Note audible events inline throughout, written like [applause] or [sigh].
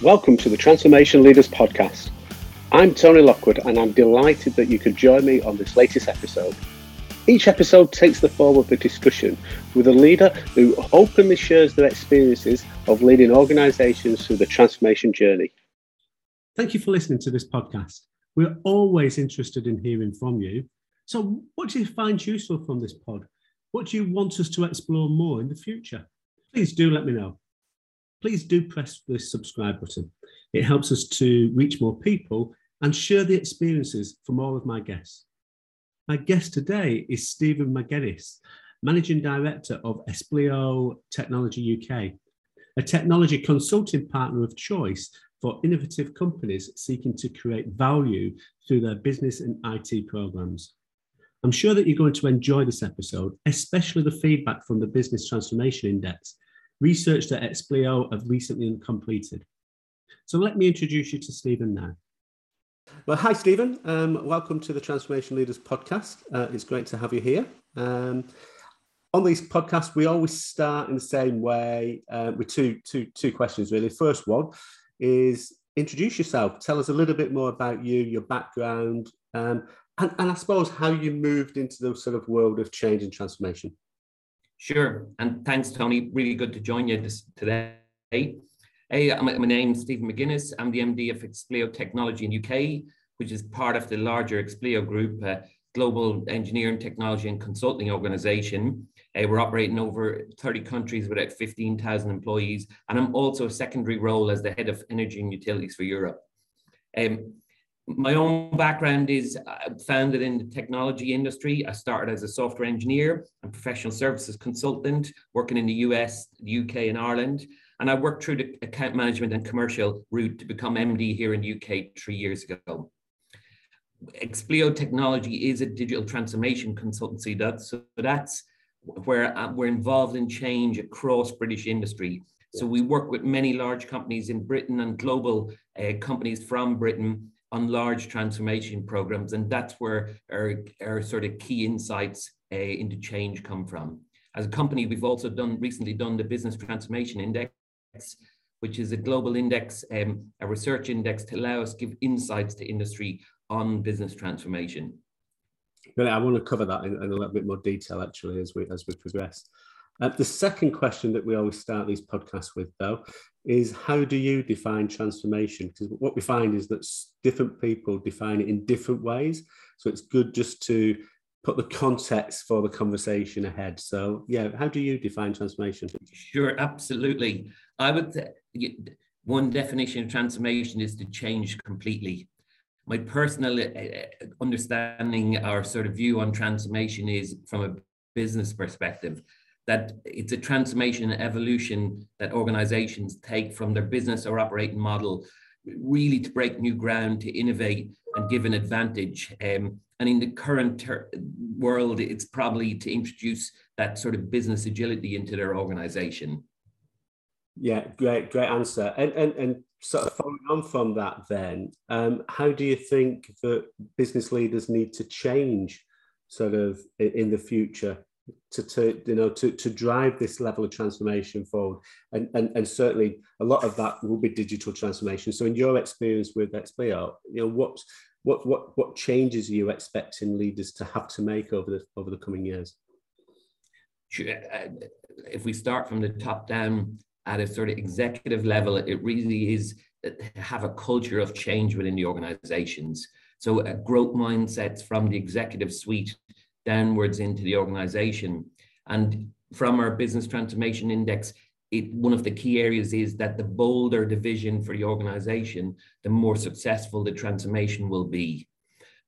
Welcome to the Transformation Leaders Podcast. I'm Tony Lockwood and I'm delighted that you could join me on this latest episode. Each episode takes the form of a discussion with a leader who openly shares their experiences of leading organisations through the transformation journey. Thank you for listening to this podcast. We're always interested in hearing from you. So, what do you find useful from this pod? What do you want us to explore more in the future? Please do let me know please do press the subscribe button. It helps us to reach more people and share the experiences from all of my guests. My guest today is Stephen McGuinness, Managing Director of Expleo Technology UK, a technology consulting partner of choice for innovative companies seeking to create value through their business and IT programs. I'm sure that you're going to enjoy this episode, especially the feedback from the Business Transformation Index, research that Expleo have recently completed. So let me introduce you to Stephen now. Well, hi, Stephen. Um, welcome to the Transformation Leaders podcast. Uh, it's great to have you here. Um, on these podcasts, we always start in the same way uh, with two, two, two questions, really. First one is introduce yourself. Tell us a little bit more about you, your background, um, and, and I suppose how you moved into the sort of world of change and transformation. Sure. And thanks, Tony. Really good to join you this, today. Hey, my, my name's Stephen McGuinness. I'm the MD of Expleo Technology in UK, which is part of the larger Expleo Group, a global engineering, technology, and consulting organization. Uh, we're operating over 30 countries with about 15,000 employees. And I'm also a secondary role as the head of energy and utilities for Europe. Um, my own background is uh, founded in the technology industry. I started as a software engineer and professional services consultant, working in the US, the UK, and Ireland. And I worked through the account management and commercial route to become MD here in the UK three years ago. Expleo Technology is a digital transformation consultancy. That's, so that's where uh, we're involved in change across British industry. So we work with many large companies in Britain and global uh, companies from Britain on large transformation programs. And that's where our, our sort of key insights uh, into change come from. As a company, we've also done recently done the Business Transformation Index, which is a global index, um, a research index to allow us give insights to industry on business transformation. I want to cover that in, in, a little bit more detail actually as we as we progress. Uh, the second question that we always start these podcasts with, though, is how do you define transformation? Because what we find is that different people define it in different ways. So it's good just to put the context for the conversation ahead. So, yeah, how do you define transformation? Sure, absolutely. I would say one definition of transformation is to change completely. My personal uh, uh, understanding or sort of view on transformation is from a business perspective that it's a transformation and evolution that organizations take from their business or operating model really to break new ground to innovate and give an advantage. Um, and in the current world it's probably to introduce that sort of business agility into their organization. Yeah great great answer. And and, and sort of following on from that then um, how do you think that business leaders need to change sort of in the future to, to you know to, to drive this level of transformation forward. And, and and certainly a lot of that will be digital transformation. So in your experience with Expleo you know what what what what changes are you expecting leaders to have to make over the over the coming years? Sure. Uh, if we start from the top down at a sort of executive level it really is have a culture of change within the organizations. So uh, growth mindsets from the executive suite downwards into the organization. And from our business transformation index, it, one of the key areas is that the bolder the vision for the organization, the more successful the transformation will be.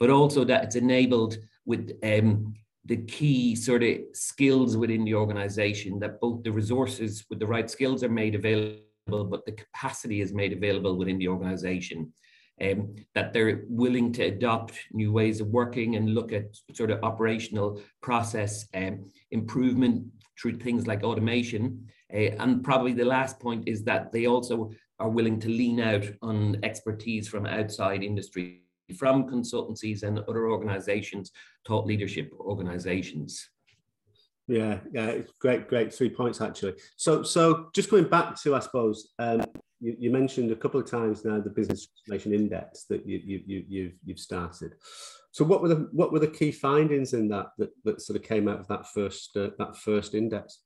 But also that it's enabled with um, the key sort of skills within the organization, that both the resources with the right skills are made available, but the capacity is made available within the organization um, that they're willing to adopt new ways of working and look at sort of operational process um, improvement through things like automation. Uh, and probably the last point is that they also are willing to lean out on expertise from outside industry, from consultancies and other organizations, thought leadership organizations. Yeah, yeah, great, great three points actually. So, so just going back to, I suppose, um, you, you, mentioned a couple of times now the business transformation index that you, you, you, you've, you've started. So what were the what were the key findings in that that, that sort of came out of that first uh, that first index?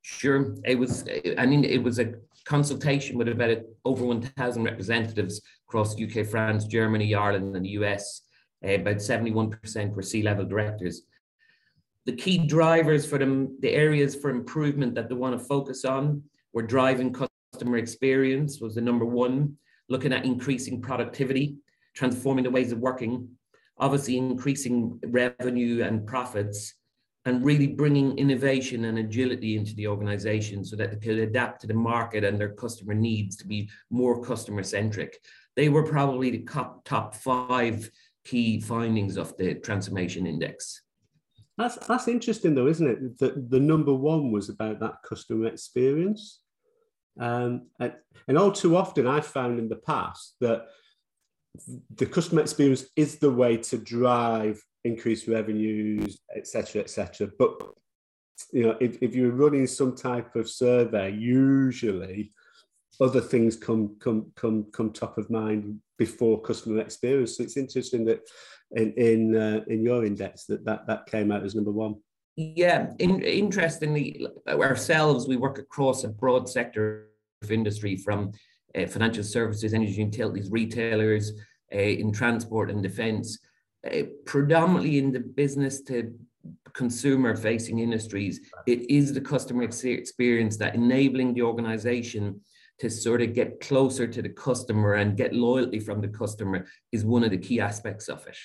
Sure, it was. I mean, it was a consultation with about over one thousand representatives across UK, France, Germany, Ireland, and the US. Uh, about seventy-one percent were C-level directors. The key drivers for them, the areas for improvement that they want to focus on, were driving customer experience was the number one. Looking at increasing productivity, transforming the ways of working, obviously increasing revenue and profits and really bringing innovation and agility into the organization so that they could adapt to the market and their customer needs to be more customer centric. They were probably the top, five key findings of the transformation index. That's that's interesting though, isn't it? That the number one was about that customer experience. Um, and, and all too often I've found in the past that the customer experience is the way to drive increased revenues, etc., etc. But you know, if, if you're running some type of survey, usually other things come come come come top of mind before customer experience. So it's interesting that in in uh, in your index that, that that came out as number one. Yeah, in, interestingly, ourselves we work across a broad sector of industry from uh, financial services, energy utilities, retailers, uh, in transport and defence, uh, predominantly in the business to consumer facing industries. It is the customer experience that enabling the organization to sort of get closer to the customer and get loyalty from the customer is one of the key aspects of it.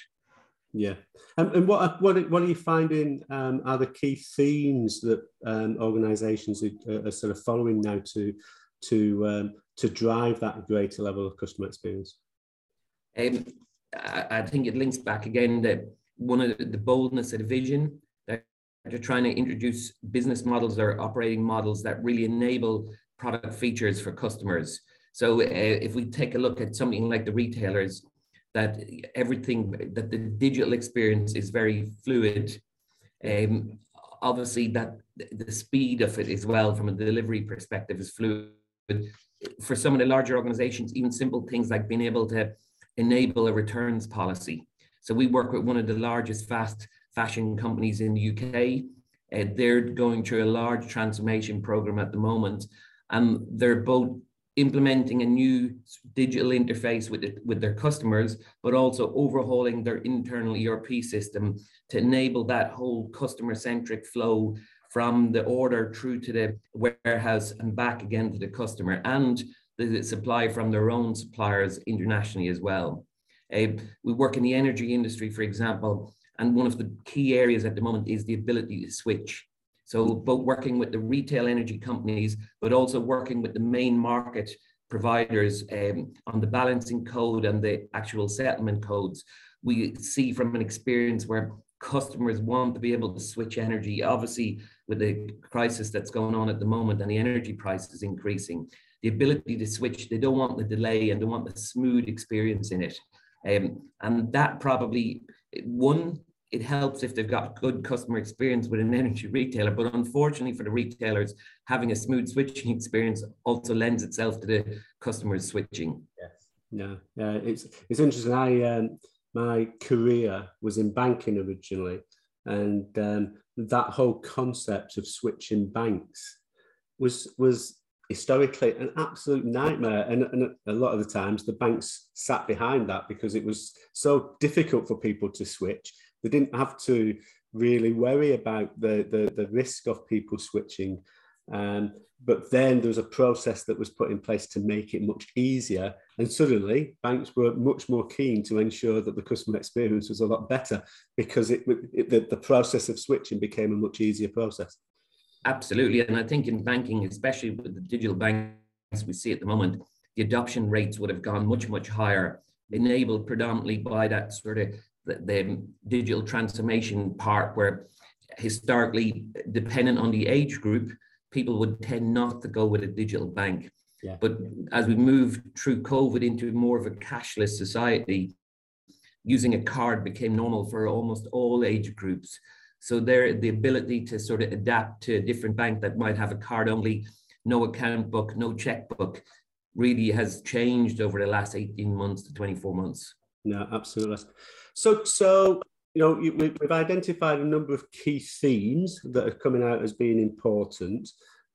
Yeah, um, and what what what are you finding um, are the key themes that um, organisations are, are, sort of following now to to um, to drive that greater level of customer experience? Um, I, I, think it links back again that one of the, boldness of the vision that they're trying to introduce business models or operating models that really enable product features for customers. So uh, if we take a look at something like the retailers, that everything that the digital experience is very fluid. Um, obviously, that the speed of it as well from a delivery perspective is fluid. For some of the larger organizations, even simple things like being able to enable a returns policy. So we work with one of the largest fast fashion companies in the UK. Uh, they're going through a large transformation program at the moment, and they're both implementing a new digital interface with, it, with their customers, but also overhauling their internal ERP system to enable that whole customer centric flow from the order through to the warehouse and back again to the customer. And the supply from their own suppliers internationally as well. Uh, we work in the energy industry, for example, and one of the key areas at the moment is the ability to switch. So both working with the retail energy companies, but also working with the main market providers um, on the balancing code and the actual settlement codes. We see from an experience where customers want to be able to switch energy. Obviously, with the crisis that's going on at the moment and the energy price is increasing, the ability to switch. They don't want the delay and they want the smooth experience in it. Um, and that probably, one, it helps if they've got good customer experience with an energy retailer. But unfortunately for the retailers, having a smooth switching [laughs] experience also lends itself to the customers switching. Yes. Yeah, yeah, it's it's interesting. I um, my career was in banking originally, and um, that whole concept of switching banks was was historically an absolute nightmare. And, and, a lot of the times the banks sat behind that because it was so difficult for people to switch. They didn't have to really worry about the, the, the risk of people switching. Um, but then there was a process that was put in place to make it much easier. And suddenly, banks were much more keen to ensure that the customer experience was a lot better because it, it the, the process of switching became a much easier process. Absolutely. And I think in banking, especially with the digital banks we see at the moment, the adoption rates would have gone much, much higher, enabled predominantly by that sort of the, the digital transformation part where historically, dependent on the age group, people would tend not to go with a digital bank. Yeah. But as we move through COVID into more of a cashless society, using a card became normal for almost all age groups. So there, the ability to sort of adapt to a different bank that might have a card only, no account book, no checkbook, really has changed over the last 18 months to 24 months. No, absolutely. So, so you know, we've identified a number of key themes that are coming out as being important.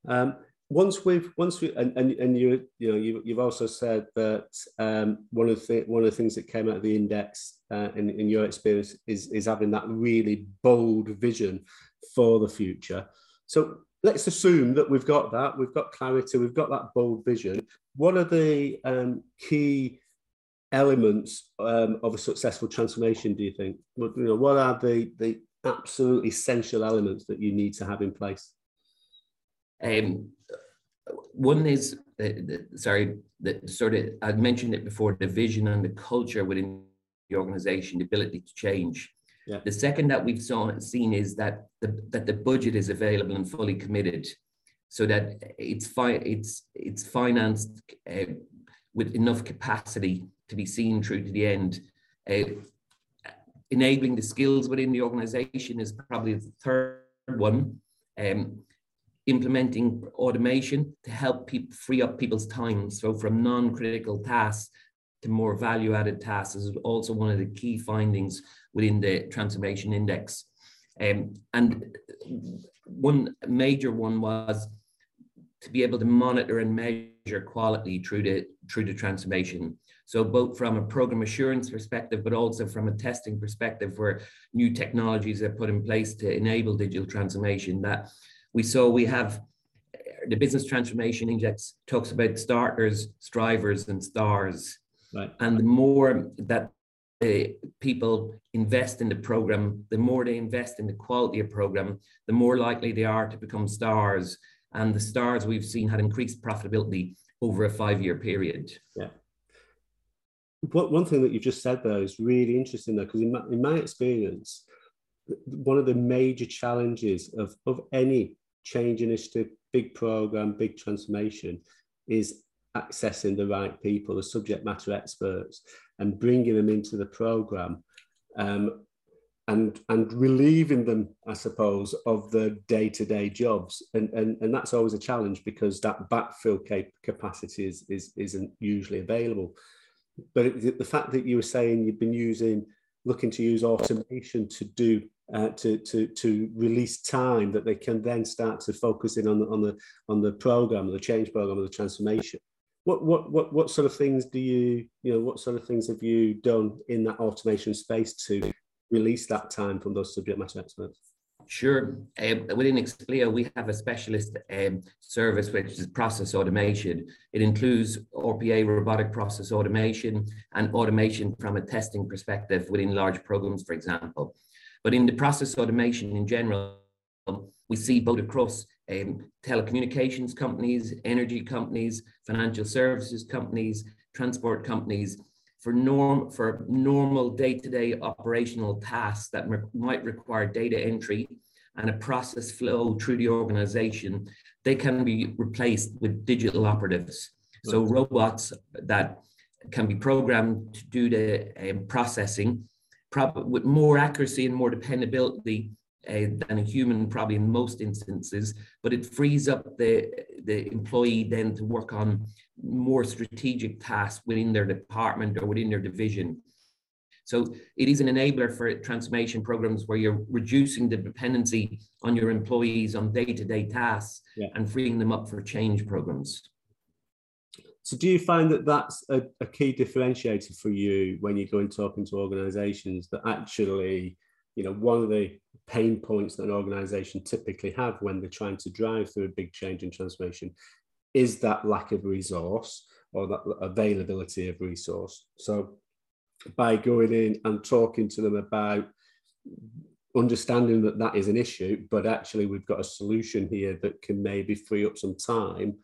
Um, once we've once we and, and, and you you know you, you've also said that um, one of the one of the things that came out of the index uh, in, in your experience is is having that really bold vision for the future. So let's assume that we've got that, we've got clarity, we've got that bold vision. What are the um, key elements um, of a successful transformation? Do you think? What, you know, what are the the absolute essential elements that you need to have in place? Um, one is the, the, sorry, the sort of I mentioned it before, the vision and the culture within the organization, the ability to change. Yeah. The second that we've saw, seen is that the, that the budget is available and fully committed, so that it's fi- it's it's financed uh, with enough capacity to be seen through to the end. Uh, enabling the skills within the organization is probably the third one. Um, implementing automation to help people free up people's time. So from non-critical tasks to more value-added tasks is also one of the key findings within the transformation index. Um, and one major one was to be able to monitor and measure quality through the through the transformation. So both from a program assurance perspective, but also from a testing perspective, where new technologies are put in place to enable digital transformation, that we saw we have eh, the business transformation index talks about starters, strivers, and stars. Right. And the more that the people invest in the program, the more they invest in the quality of program, the more likely they are to become stars. And the stars we've seen had increased profitability over a five-year period. Yeah. What, one thing that you've just said there is really interesting though, because in my, in my experience, one of the major challenges of, of any change initiative, big program, big transformation is accessing the right people, the subject matter experts, and bringing them into the program, um, and and relieving them, I suppose, of the day-to-day jobs, and and and that's always a challenge because that backfill cap- capacity is, is isn't usually available. But it, the fact that you were saying you've been using, looking to use automation to do uh, to, to, to release time that they can then start to focus in on the, on the, on the program, the change program, or the transformation. What, what, what, what sort of things do you, you know, what sort of things have you done in that automation space to release that time from those subject matter experts? Sure. Um, within Expleo, we have a specialist um, service which is process automation. It includes RPA, robotic process automation, and automation from a testing perspective within large programs, for example. But in the process automation in general, we see both across um, telecommunications companies, energy companies, financial services companies, transport companies, for norm for normal day-to-day operational tasks that might require data entry and a process flow through the organization, they can be replaced with digital operatives. So robots that can be programmed to do the um, processing probably with more accuracy and more dependability uh, than a human probably in most instances, but it frees up the, the employee then to work on more strategic tasks within their department or within their division. So it is an enabler for transformation programs where you're reducing the dependency on your employees on day-to-day tasks yeah. and freeing them up for change programs. So do you find that that's a, a, key differentiator for you when you go and talking to organizations that actually, you know, one of the pain points that an organization typically have when they're trying to drive through a big change and transformation is that lack of resource or that availability of resource. So by going in and talking to them about understanding that that is an issue, but actually we've got a solution here that can maybe free up some time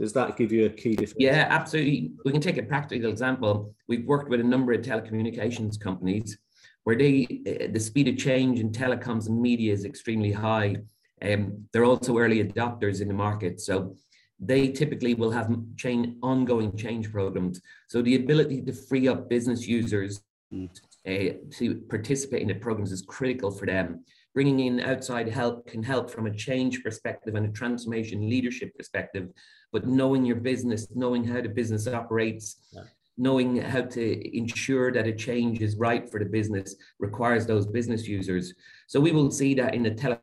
does that give you a key difference? Yeah, absolutely. We can take a practical example. We've worked with a number of telecommunications companies where they uh, the speed of change in telecoms and media is extremely high. Um, they're also early adopters in the market, so they typically will have chain ongoing change programs. So the ability to free up business users uh, to participate in the programs is critical for them bringing in outside help can help from a change perspective and a transformation leadership perspective. But knowing your business, knowing how the business operates, yeah. Knowing how to ensure that a change is right for the business requires those business users. So we will see that in the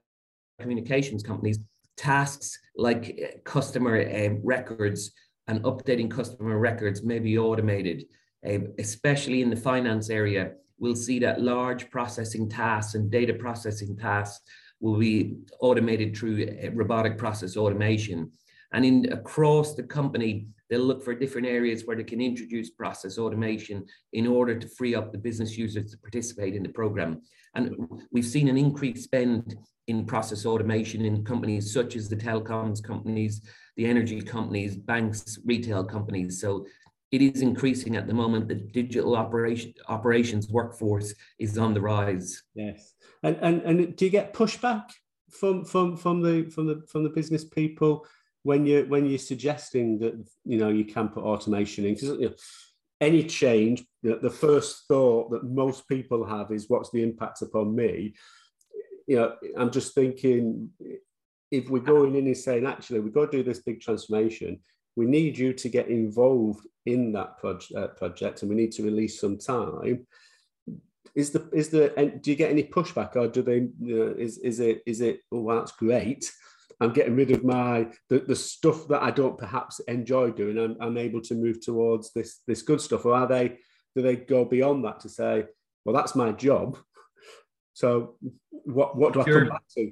telecommunications companies, tasks like customer um, records and updating customer records may be automated, um, especially in the finance area we'll see that large processing tasks and data processing tasks will be automated through uh, robotic process automation. And in across the company, they'll look for different areas where they can introduce process automation in order to free up the business users to participate in the program. And we've seen an increased spend in process automation in companies such as the telecoms companies, the energy companies, banks, retail companies. So it is increasing at the moment. The digital operation operations workforce is on the rise. Yes, and and and do you get pushback from from from the from the from the business people when you when you're suggesting that you know you can put automation in? Because you know, any change, the first thought that most people have is what's the impact upon me. You know, I'm just thinking if we're going in and saying actually we've got to do this big transformation we need you to get involved in that project, uh, project and we need to release some time is the is the do you get any pushback or do they uh, is is it is it oh well, that's great i'm getting rid of my the, the stuff that i don't perhaps enjoy doing I'm, I'm able to move towards this this good stuff or are they do they go beyond that to say well that's my job [laughs] so what what do sure. i come back to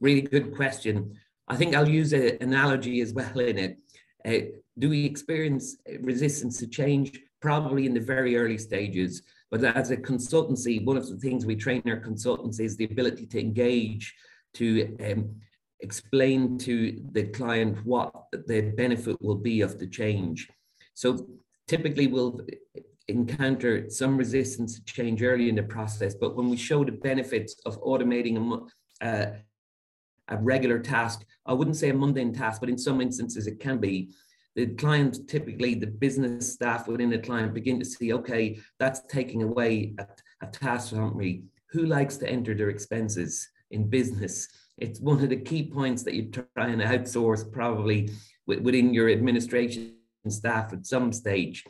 really good question i think i'll use an analogy as well in it uh, do we experience resistance to change? Probably in the very early stages. But as a consultancy, one of the things we train our consultants is the ability to engage, to um, explain to the client what the benefit will be of the change. So typically we'll encounter some resistance to change early in the process, but when we show the benefits of automating a, uh, a regular task. I wouldn't say a mundane task, but in some instances it can be. The client, typically the business staff within the client begin to see, okay, that's taking away a, a task from me. Who likes to enter their expenses in business? It's one of the key points that you try and outsource probably within your administration staff at some stage.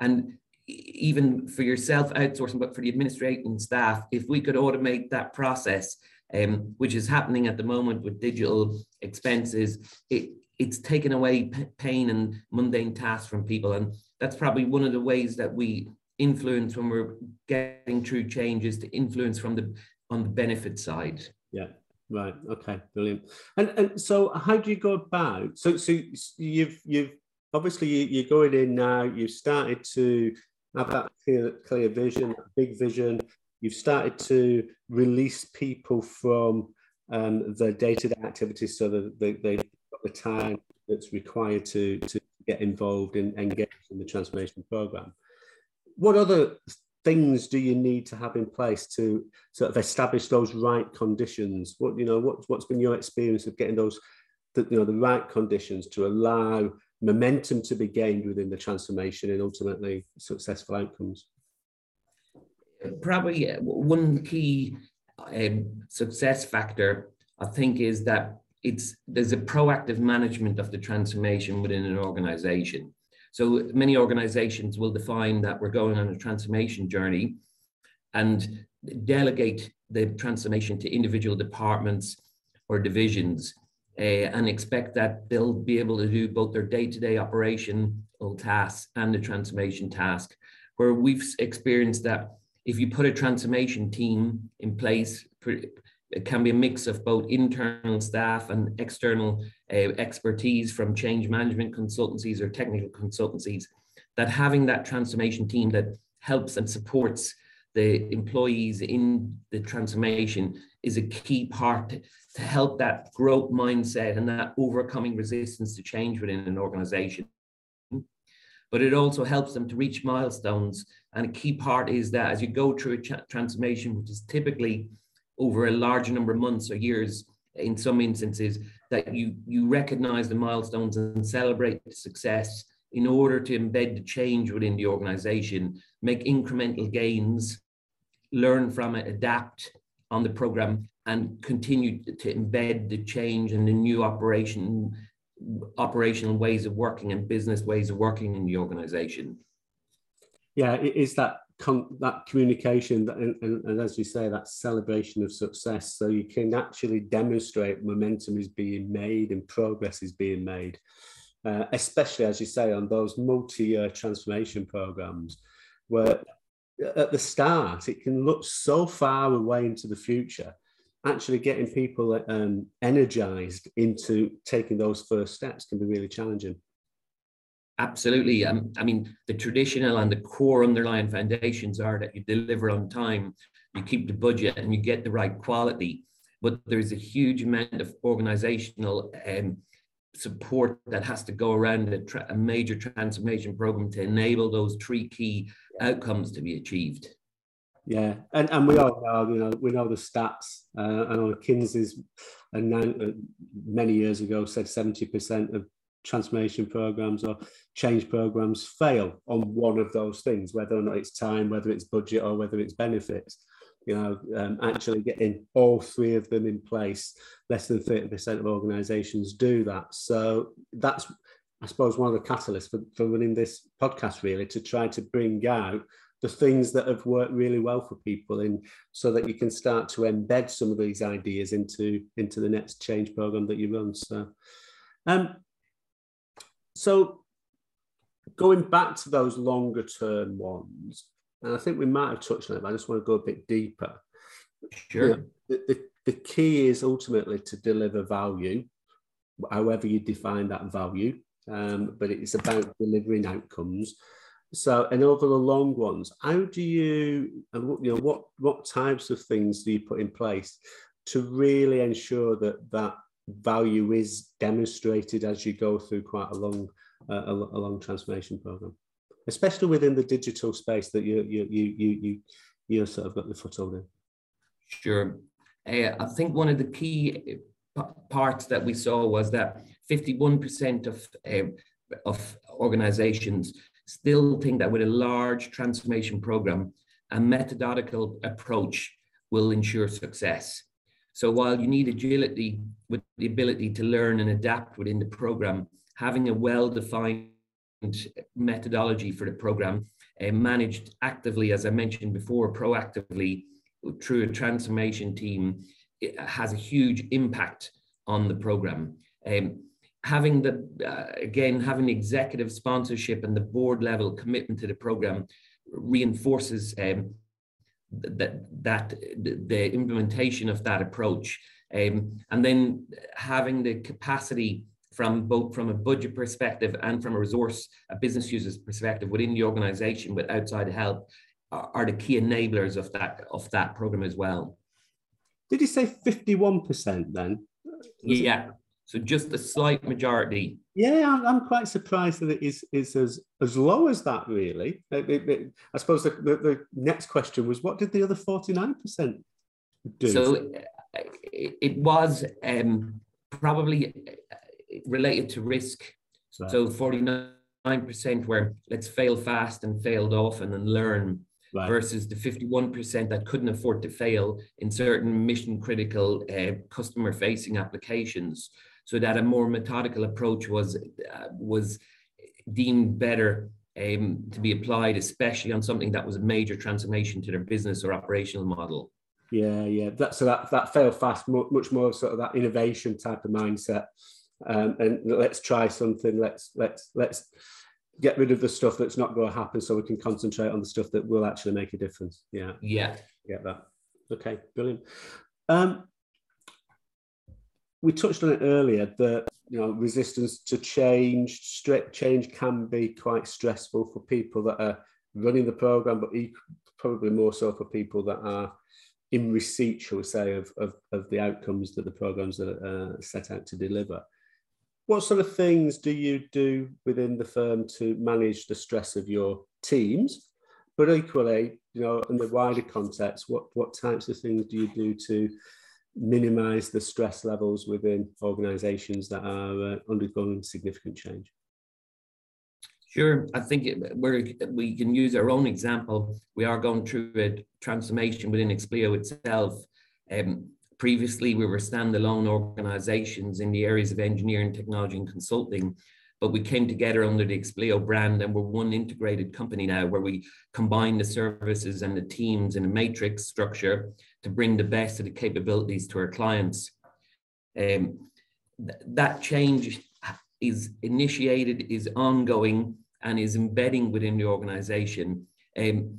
And even for yourself outsourcing, but for the administrating staff, if we could automate that process, um, which is happening at the moment with digital expenses. It, it's taken away pain and mundane tasks from people. And that's probably one of the ways that we influence when we're getting through changes to influence from the on the benefit side. Yeah. Right. Okay. Brilliant. And and so how do you go about? So so you've you've obviously you, are going in now. You've started to have that clear clear vision, big vision. You've started to release people from um, the day-to-day activities so that they, they've got the time that's required to, to get involved and engage in the transformation program. What other things do you need to have in place to sort of establish those right conditions? What you know, what, what's been your experience of getting those, the, you know, the right conditions to allow momentum to be gained within the transformation and ultimately successful outcomes? probably one key um, success factor, I think, is that it's there's a proactive management of the transformation within an organization. So many organizations will define that we're going on a transformation journey and delegate the transformation to individual departments or divisions uh, and expect that they'll be able to do both their day-to-day operational tasks and the transformation task. Where we've experienced that if you put a transformation team in place, it can be a mix of both internal staff and external uh, expertise from change management consultancies or technical consultancies. That having that transformation team that helps and supports the employees in the transformation is a key part to help that growth mindset and that overcoming resistance to change within an organization but it also helps them to reach milestones. And a key part is that as you go through a transformation, which is typically over a large number of months or years, in some instances, that you you recognize the milestones and celebrate the success in order to embed the change within the organization, make incremental gains, learn from it, adapt on the program, and continue to embed the change and the new operation operational ways of working and business ways of working in the organization. Yeah, is that that communication and, and, and, as you say, that celebration of success. So you can actually demonstrate momentum is being made and progress is being made, uh, especially as you say on those multi-year transformation programs, where at the start it can look so far away into the future actually getting people um, energized into taking those first steps can be really challenging. Absolutely. Um, I mean, the traditional and the core underlying foundations are that you deliver on time, you keep the budget, and you get the right quality. But there's a huge amount of organizational um, support that has to go around a, tra- a major transformation program to enable those three key outcomes to be achieved. Yeah, and, and we all know, you know, we know the stats. Uh, I know Kinsey's uh, many years ago said 70% of transformation programs or change programs fail on one of those things, whether or not it's time, whether it's budget, or whether it's benefits. You know, um, actually getting all three of them in place, less than 30% of organizations do that. So that's, I suppose, one of the catalysts for, for running this podcast, really, to try to bring out the things that have worked really well for people in so that you can start to embed some of these ideas into into the next change program that you run so um so going back to those longer term ones and i think we might have touched on it but i just want to go a bit deeper. Sure. You know, the, the, the key is ultimately to deliver value however you define that value um, but it's about delivering outcomes. So, and over the long ones, how do you, and you know, what what types of things do you put in place to really ensure that that value is demonstrated as you go through quite a long uh, a, a, long transformation program, especially within the digital space that you you you you you you sort of got the foothold in. Sure, uh, I think one of the key uh, parts that we saw was that 51% of uh, of organizations still think that with a large transformation program, a methodological approach will ensure success. So while you need agility with the ability to learn and adapt within the program, having a well-defined methodology for the program uh, managed actively, as I mentioned before, proactively through a transformation team has a huge impact on the program. Um, having the uh, again having executive sponsorship and the board level commitment to the program reinforces um, that that the implementation of that approach. Um, and then having the capacity from both from a budget perspective and from a resource a business users perspective within the organization with outside help are, are the key enablers of that of that program as well. Did you say 51% then? Yeah so just a slight majority. Yeah, I'm, quite surprised that it is, is as, as low as that, really. It, it, it, I suppose the, the, the, next question was what did the other 49% do? So it, was um, probably related to risk. Right. So 49% where let's fail fast and failed often and learn right. versus the 51% that couldn't afford to fail in certain mission critical uh, customer facing applications so that a more methodical approach was uh, was deemed better um, to be applied, especially on something that was a major transformation to their business or operational model. Yeah, yeah. That, so that that fail fast, much more sort of that innovation type of mindset. Um, and let's try something. Let's let's let's get rid of the stuff that's not going to happen, so we can concentrate on the stuff that will actually make a difference. Yeah, yeah, get that. Okay, brilliant. Um, we touched on it earlier that you know resistance to change, change can be quite stressful for people that are running the program, but probably more so for people that are in receipt, shall we say, of, of, of the outcomes that the programs are uh, set out to deliver. What sort of things do you do within the firm to manage the stress of your teams? But equally, you know, in the wider context, what, what types of things do you do to minimize the stress levels within organizations that are uh, undergoing significant change? Sure, I think we we can use our own example. We are going through a transformation within Expleo itself. Um, Previously, we were standalone organizations in the areas of engineering, technology, and consulting, but we came together under the Expleo brand and we're one integrated company now where we combine the services and the teams in a matrix structure to bring the best of the capabilities to our clients. Um, th- that change is initiated, is ongoing, and is embedding within the organization. Um,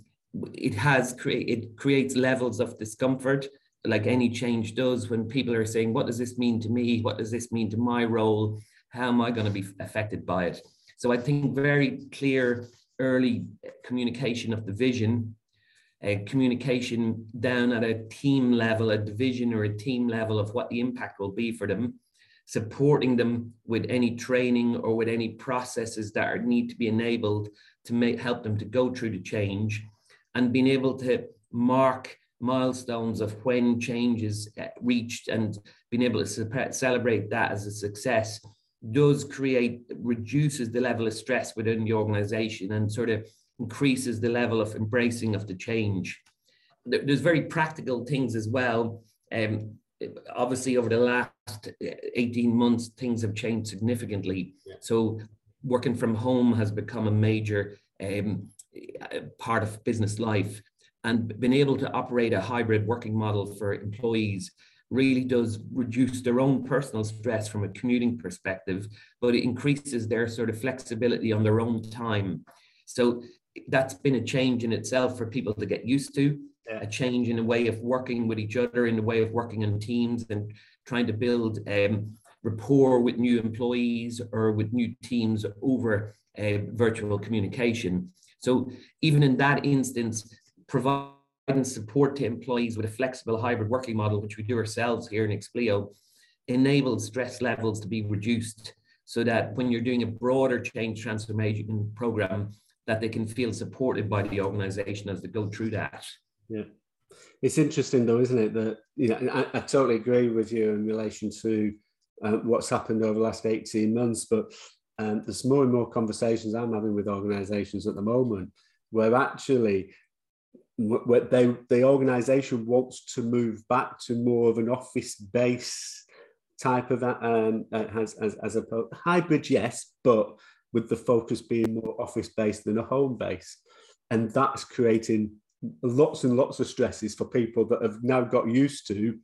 it has cre- it creates levels of discomfort like any change does when people are saying what does this mean to me what does this mean to my role how am i going to be affected by it? So i think very clear early communication of the vision communication down at a team level a division or a team level of what the impact will be for them supporting them with any training or with any processes that are, need to be enabled to make help them to go through the change and being able to mark milestones of when change is uh, reached and being able to celebrate that as a success does create reduces the level of stress within the organization and sort of increases the level of embracing of the change. There's very practical things as well. Um, obviously over the last 18 months things have changed significantly. Yeah. so working from home has become a major um, part of business life. And being able to operate a hybrid working model for employees really does reduce their own personal stress from a commuting perspective, but it increases their sort of flexibility on their own time. So that's been a change in itself for people to get used to, yeah. a change in a way of working with each other, in a way of working in teams and trying to build um, rapport with new employees or with new teams over uh, virtual communication. So even in that instance, providing support to employees with a flexible hybrid working model, which we do ourselves here in Expleo, enables stress levels to be reduced so that when you're doing a broader change transformation program, that they can feel supported by the organization as they go through that. Yeah. It's interesting though, isn't it? That you know, I, I totally agree with you in relation to uh, what's happened over the last 18 months, but um, there's more and more conversations I'm having with organizations at the moment where actually where they the organization wants to move back to more of an office base type of um, uh, has as, as a hybrid yes but with the focus being more office based than a home base. And that's creating lots and lots of stresses for people that have now got used to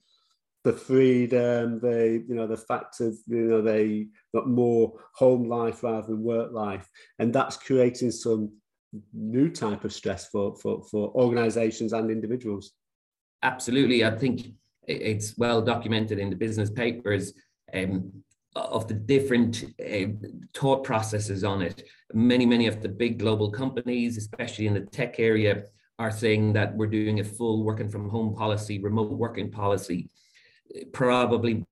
the freedom the you know the fact of you know they got more home life rather than work life. And that's creating some new type of stress for for for organizations and individuals. Absolutely. I think it's well documented in the business papers um, of the different uh, thought processes on it. Many many of the big global companies especially in the tech area are saying that we're doing a full working from home policy remote working policy. Probably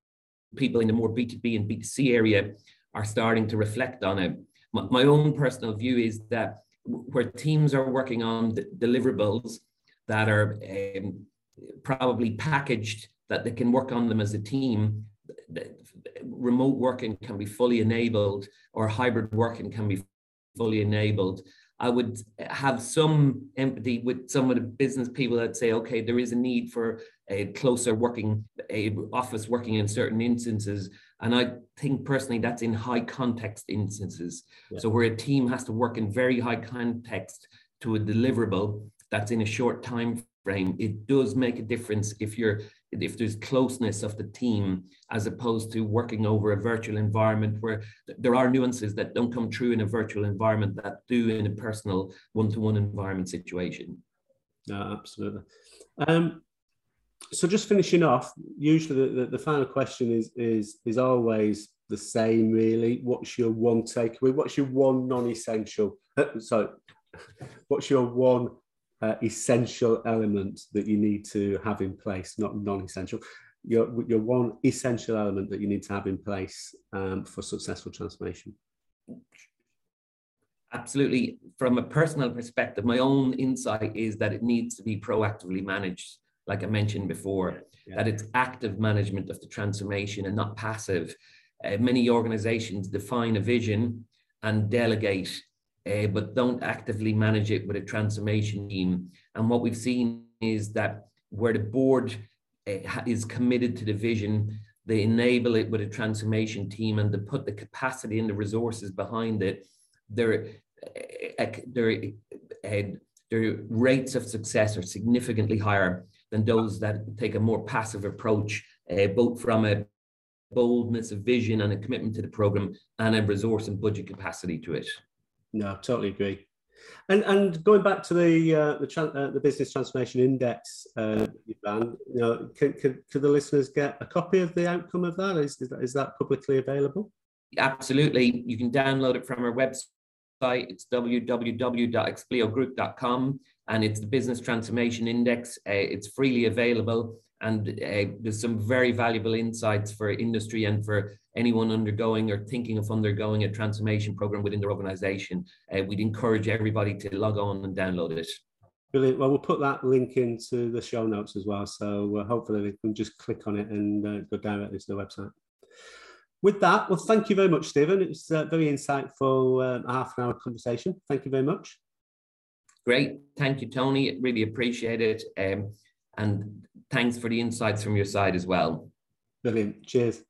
people in the more b2b and b2c area are starting to reflect on it. My, my own personal view is that where teams are working on deliverables that are um, probably packaged that they can work on them as a team remote working can be fully enabled or hybrid working can be fully enabled. I would have some empathy with some of the business people that say okay there is a need for a closer working a office working in certain instances and I think personally that's in high context instances. Yeah. So where a team has to work in very high context to a deliverable that's in a short time frame, it does make a difference if you're if there's closeness of the team as opposed to working over a virtual environment where there are nuances that don't come true in a virtual environment that do in a personal one-to-one environment situation. Yeah, absolutely. Um, so just finishing off, usually the, the, the, final question is is is always the same, really. What's your one takeaway? What's your one non-essential? So, what's your one uh, essential element that you need to have in place? Not non-essential. Your your one essential element that you need to have in place um, for successful transformation. Absolutely. From a personal perspective, my own insight is that it needs to be proactively managed like I mentioned before, yeah. that it's active management of the transformation and not passive. Uh, many organizations define a vision and delegate, uh, but don't actively manage it with a transformation team. And what we've seen is that where the board uh, is committed to the vision. They enable it with a transformation team and they put the capacity and the resources behind it. Their, uh, their, uh, their rates of success are significantly higher than those that take a more passive approach, uh, both from a boldness of vision and a commitment to the program and a resource and budget capacity to it. No, totally agree. And and going back to the uh, the, uh, the business transformation index uh, you know, can, can, can, the listeners get a copy of the outcome of that? Is, is that, is that publicly available? Absolutely, you can download it from our website. It's www.expleogroup.com, and it's the business transformation index. Uh, it's freely available and uh, there's some very valuable insights for industry and for anyone undergoing or thinking of undergoing a transformation program within their organization. Uh, we'd encourage everybody to log on and download it. Brilliant. Well, we'll put that link into the show notes as well. So uh, hopefully they can just click on it and uh, go directly to the website. With that, well, thank you very much, Stephen. It was a very insightful uh, half an hour conversation. Thank you very much. Great. Thank you, Tony. Really appreciate it. Um, and thanks for the insights from your side as well. Brilliant. Cheers.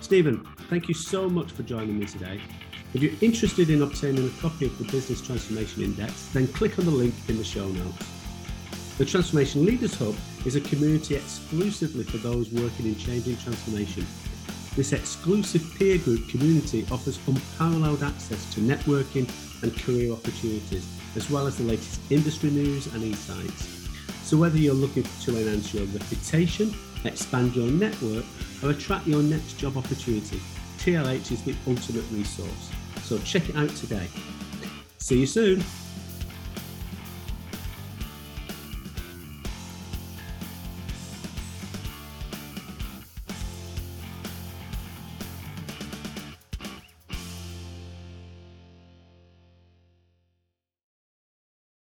Stephen, thank you so much for joining me today. If you're interested in obtaining a copy of the Business Transformation Index, then click on the link in the show notes. The Transformation Leaders Hub is a community exclusively for those working in change and transformation. This exclusive peer group community offers unparalleled access to networking and career opportunities, as well as the latest industry news and insights. So, whether you're looking to enhance your reputation, expand your network, or attract your next job opportunity, TLH is the ultimate resource. So, check it out today. See you soon.